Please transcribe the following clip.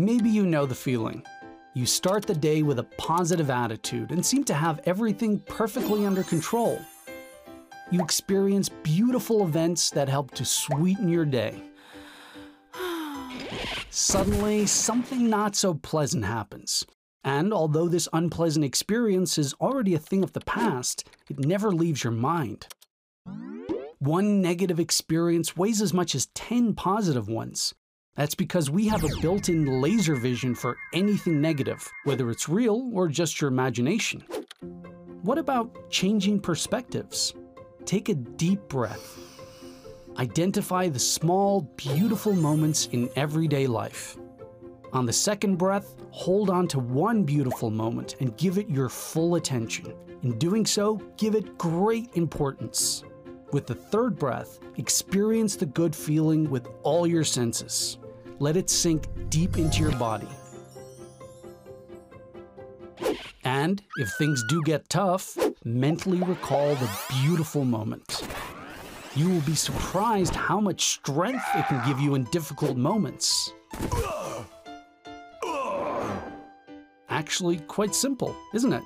Maybe you know the feeling. You start the day with a positive attitude and seem to have everything perfectly under control. You experience beautiful events that help to sweeten your day. Suddenly, something not so pleasant happens. And although this unpleasant experience is already a thing of the past, it never leaves your mind. One negative experience weighs as much as 10 positive ones. That's because we have a built in laser vision for anything negative, whether it's real or just your imagination. What about changing perspectives? Take a deep breath. Identify the small, beautiful moments in everyday life. On the second breath, hold on to one beautiful moment and give it your full attention. In doing so, give it great importance. With the third breath, experience the good feeling with all your senses. Let it sink deep into your body. And if things do get tough, mentally recall the beautiful moment. You will be surprised how much strength it can give you in difficult moments. Actually, quite simple, isn't it?